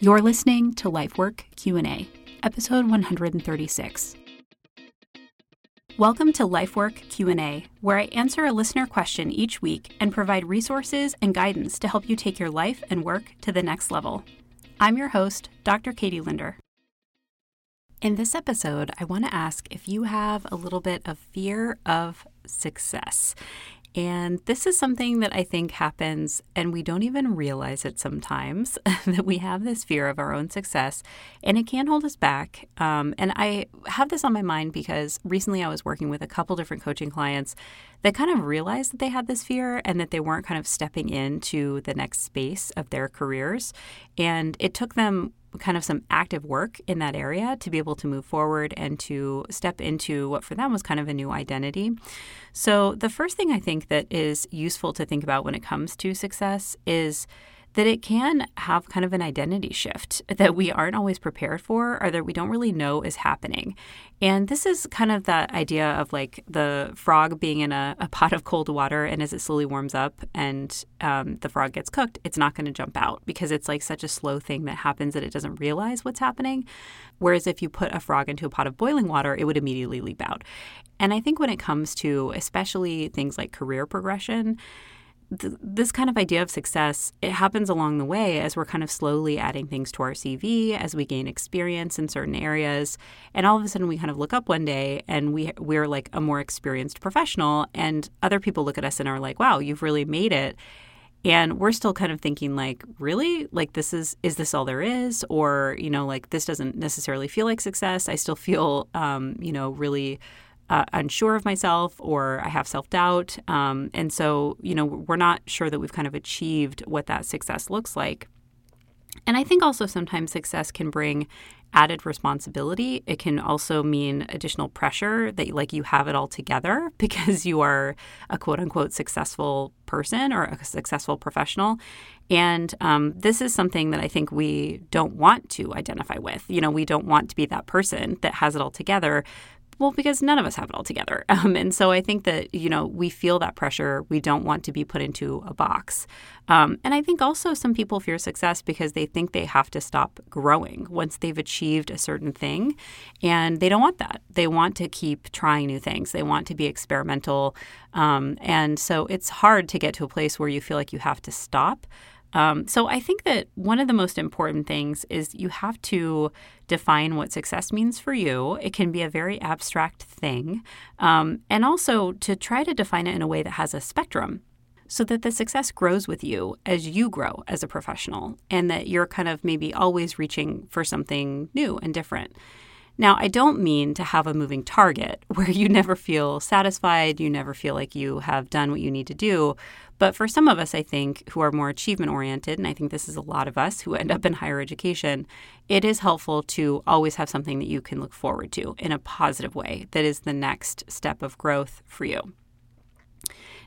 You're listening to Lifework Q&A, episode 136. Welcome to Lifework Q&A, where I answer a listener question each week and provide resources and guidance to help you take your life and work to the next level. I'm your host, Dr. Katie Linder. In this episode, I want to ask if you have a little bit of fear of success. And this is something that I think happens, and we don't even realize it sometimes that we have this fear of our own success, and it can hold us back. Um, and I have this on my mind because recently I was working with a couple different coaching clients that kind of realized that they had this fear and that they weren't kind of stepping into the next space of their careers. And it took them kind of some active work in that area to be able to move forward and to step into what for them was kind of a new identity. So, the first thing I think that is useful to think about when it comes to success is that it can have kind of an identity shift that we aren't always prepared for or that we don't really know is happening. And this is kind of that idea of like the frog being in a, a pot of cold water, and as it slowly warms up and um, the frog gets cooked, it's not going to jump out because it's like such a slow thing that happens that it doesn't realize what's happening. Whereas if you put a frog into a pot of boiling water, it would immediately leap out. And I think when it comes to especially things like career progression, th- this kind of idea of success it happens along the way as we're kind of slowly adding things to our CV as we gain experience in certain areas and all of a sudden we kind of look up one day and we we're like a more experienced professional and other people look at us and are like wow you've really made it. And we're still kind of thinking like really? Like this is is this all there is? Or you know like this doesn't necessarily feel like success. I still feel um, you know really uh, unsure of myself or I have self doubt. Um, and so, you know, we're not sure that we've kind of achieved what that success looks like. And I think also sometimes success can bring added responsibility. It can also mean additional pressure that like you have it all together because you are a quote unquote successful person or a successful professional. And um, this is something that I think we don't want to identify with. You know, we don't want to be that person that has it all together well, because none of us have it all together. Um, and so I think that, you know, we feel that pressure. We don't want to be put into a box. Um, and I think also some people fear success because they think they have to stop growing once they've achieved a certain thing. And they don't want that. They want to keep trying new things, they want to be experimental. Um, and so it's hard to get to a place where you feel like you have to stop. Um, so I think that one of the most important things is you have to define what success means for you. It can be a very abstract thing, um, and also to try to define it in a way that has a spectrum. So that the success grows with you as you grow as a professional, and that you're kind of maybe always reaching for something new and different. Now, I don't mean to have a moving target where you never feel satisfied, you never feel like you have done what you need to do. But for some of us, I think, who are more achievement oriented, and I think this is a lot of us who end up in higher education, it is helpful to always have something that you can look forward to in a positive way that is the next step of growth for you.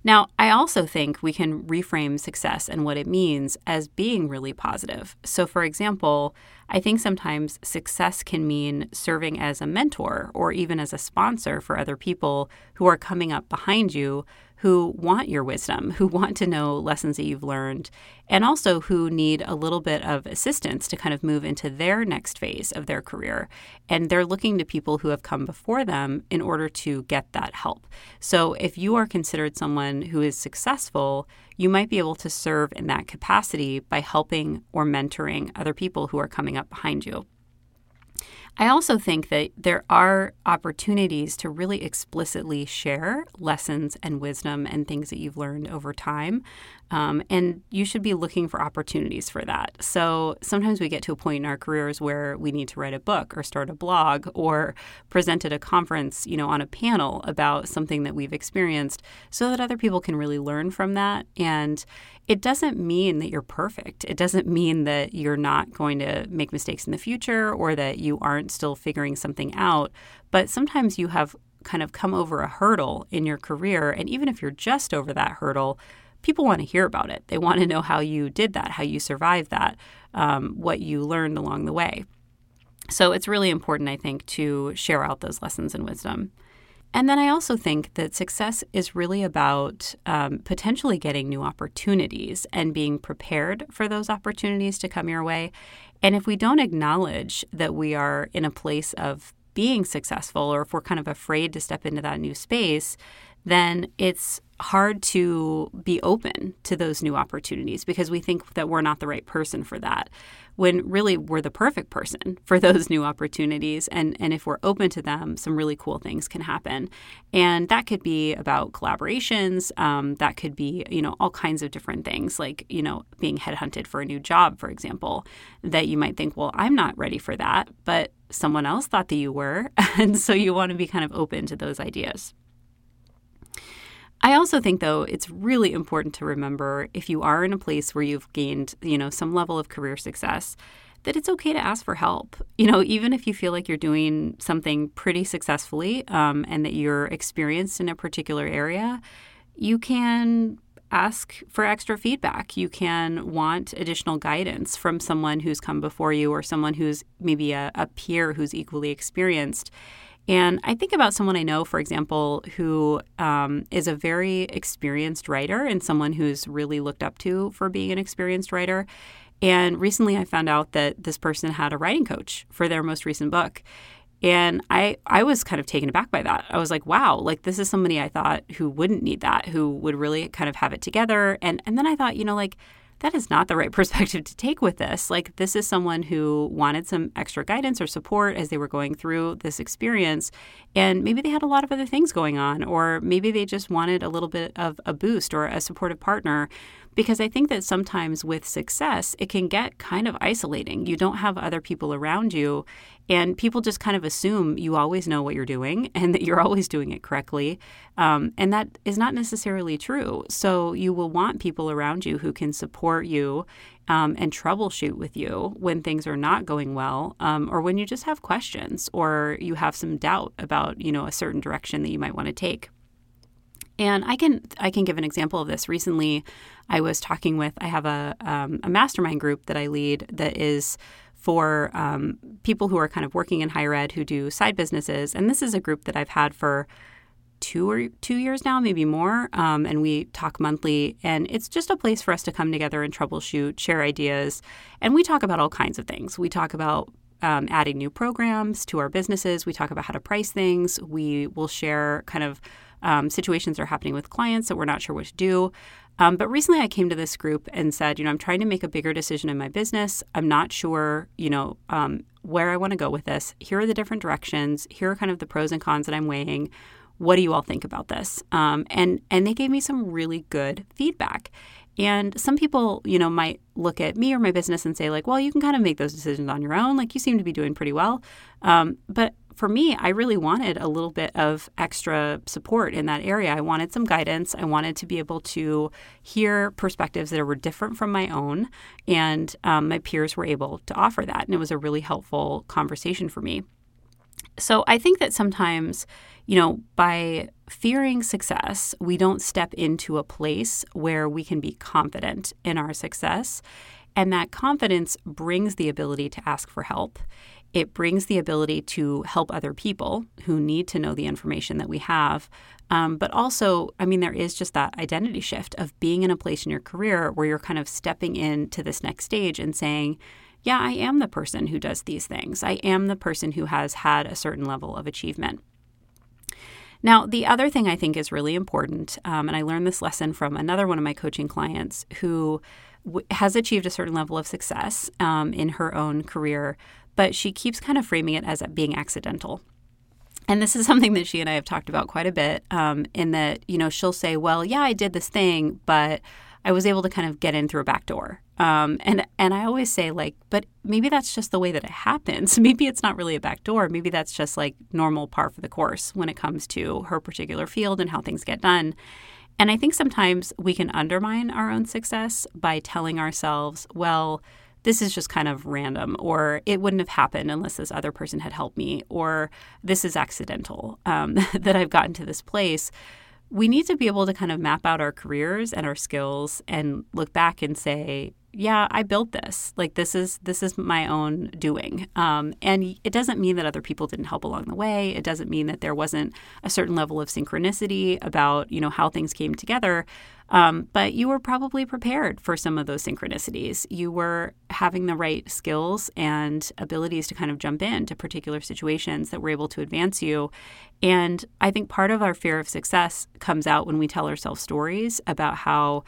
Now, I also think we can reframe success and what it means as being really positive. So, for example, I think sometimes success can mean serving as a mentor or even as a sponsor for other people who are coming up behind you who want your wisdom, who want to know lessons that you've learned, and also who need a little bit of assistance to kind of move into their next phase of their career. And they're looking to people who have come before them in order to get that help. So if you are considered someone who is successful, you might be able to serve in that capacity by helping or mentoring other people who are coming up behind you. I also think that there are opportunities to really explicitly share lessons and wisdom and things that you've learned over time. Um, and you should be looking for opportunities for that. So sometimes we get to a point in our careers where we need to write a book or start a blog or present at a conference, you know, on a panel about something that we've experienced so that other people can really learn from that. And it doesn't mean that you're perfect. It doesn't mean that you're not going to make mistakes in the future or that you aren't still figuring something out. But sometimes you have kind of come over a hurdle in your career. And even if you're just over that hurdle, people want to hear about it. They want to know how you did that, how you survived that, um, what you learned along the way. So it's really important, I think, to share out those lessons and wisdom. And then I also think that success is really about um, potentially getting new opportunities and being prepared for those opportunities to come your way. And if we don't acknowledge that we are in a place of being successful, or if we're kind of afraid to step into that new space, then it's hard to be open to those new opportunities because we think that we're not the right person for that when really we're the perfect person for those new opportunities. And and if we're open to them some really cool things can happen. And that could be about collaborations. Um, that could be you know all kinds of different things like you know being headhunted for a new job for example that you might think well i'm not ready for that but someone else thought that you were. And so you want to be kind of open to those ideas I also think though it's really important to remember if you are in a place where you've gained, you know, some level of career success, that it's okay to ask for help. You know, even if you feel like you're doing something pretty successfully um, and that you're experienced in a particular area, you can ask for extra feedback. You can want additional guidance from someone who's come before you or someone who's maybe a, a peer who's equally experienced. And I think about someone I know, for example, who um, is a very experienced writer and someone who's really looked up to for being an experienced writer. And recently I found out that this person had a writing coach for their most recent book. And I, I was kind of taken aback by that. I was like, wow, like this is somebody I thought who wouldn't need that, who would really kind of have it together. And and then I thought, you know, like that is not the right perspective to take with this. Like, this is someone who wanted some extra guidance or support as they were going through this experience. And maybe they had a lot of other things going on, or maybe they just wanted a little bit of a boost or a supportive partner because I think that sometimes with success, it can get kind of isolating. You don't have other people around you, and people just kind of assume you always know what you're doing and that you're always doing it correctly. Um, and that is not necessarily true. So you will want people around you who can support you um, and troubleshoot with you when things are not going well, um, or when you just have questions or you have some doubt about you know a certain direction that you might want to take. And I can I can give an example of this. Recently, I was talking with I have a um, a mastermind group that I lead that is for um, people who are kind of working in higher ed who do side businesses, and this is a group that I've had for two or two years now, maybe more. Um, and we talk monthly, and it's just a place for us to come together and troubleshoot, share ideas, and we talk about all kinds of things. We talk about um, adding new programs to our businesses. We talk about how to price things. We will share kind of um, situations are happening with clients that we're not sure what to do. Um, but recently I came to this group and said, you know, I'm trying to make a bigger decision in my business. I'm not sure, you know, um, where I want to go with this. Here are the different directions. Here are kind of the pros and cons that I'm weighing. What do you all think about this? Um, and and they gave me some really good feedback. And some people, you know, might look at me or my business and say, like, well, you can kind of make those decisions on your own. Like, you seem to be doing pretty well. Um, but for me, I really wanted a little bit of extra support in that area. I wanted some guidance. I wanted to be able to hear perspectives that were different from my own. And um, my peers were able to offer that. And it was a really helpful conversation for me. So I think that sometimes, you know, by fearing success, we don't step into a place where we can be confident in our success. And that confidence brings the ability to ask for help. It brings the ability to help other people who need to know the information that we have. Um, but also, I mean, there is just that identity shift of being in a place in your career where you're kind of stepping into this next stage and saying, yeah, I am the person who does these things. I am the person who has had a certain level of achievement. Now, the other thing I think is really important, um, and I learned this lesson from another one of my coaching clients who w- has achieved a certain level of success um, in her own career, but she keeps kind of framing it as being accidental. And this is something that she and I have talked about quite a bit. Um, in that, you know, she'll say, "Well, yeah, I did this thing, but I was able to kind of get in through a back door." Um, and and I always say, like, but maybe that's just the way that it happens. Maybe it's not really a back door. Maybe that's just like normal par for the course when it comes to her particular field and how things get done. And I think sometimes we can undermine our own success by telling ourselves, well, this is just kind of random, or it wouldn't have happened unless this other person had helped me, or this is accidental um, that I've gotten to this place. We need to be able to kind of map out our careers and our skills and look back and say, yeah, I built this. Like this is this is my own doing. Um, and it doesn't mean that other people didn't help along the way. It doesn't mean that there wasn't a certain level of synchronicity about you know how things came together. Um, but you were probably prepared for some of those synchronicities. You were having the right skills and abilities to kind of jump into particular situations that were able to advance you. And I think part of our fear of success comes out when we tell ourselves stories about how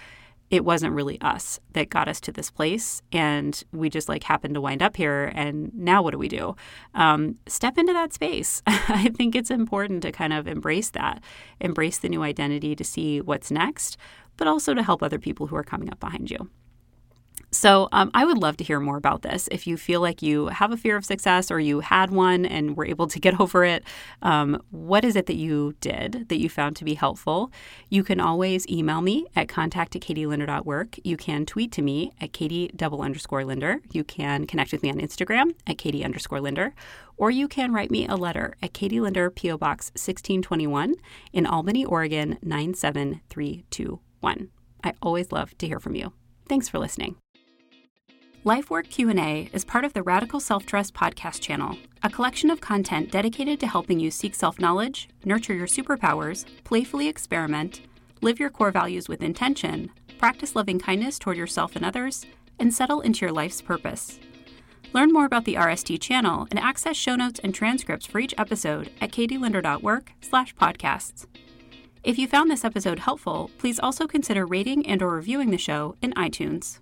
it wasn't really us that got us to this place and we just like happened to wind up here and now what do we do? Um, step into that space. I think it's important to kind of embrace that embrace the new identity to see what's next but also to help other people who are coming up behind you so, um, I would love to hear more about this. If you feel like you have a fear of success or you had one and were able to get over it, um, what is it that you did that you found to be helpful? You can always email me at contact at katielinder.work. You can tweet to me at katie double underscore linder. You can connect with me on Instagram at katie underscore linder. Or you can write me a letter at Katie Linder, P.O. Box 1621 in Albany, Oregon 97321. I always love to hear from you. Thanks for listening. LifeWork Q&A is part of the Radical Self-Trust podcast channel, a collection of content dedicated to helping you seek self-knowledge, nurture your superpowers, playfully experiment, live your core values with intention, practice loving kindness toward yourself and others, and settle into your life's purpose. Learn more about the RST channel and access show notes and transcripts for each episode at katielinder.work slash podcasts. If you found this episode helpful, please also consider rating and or reviewing the show in iTunes.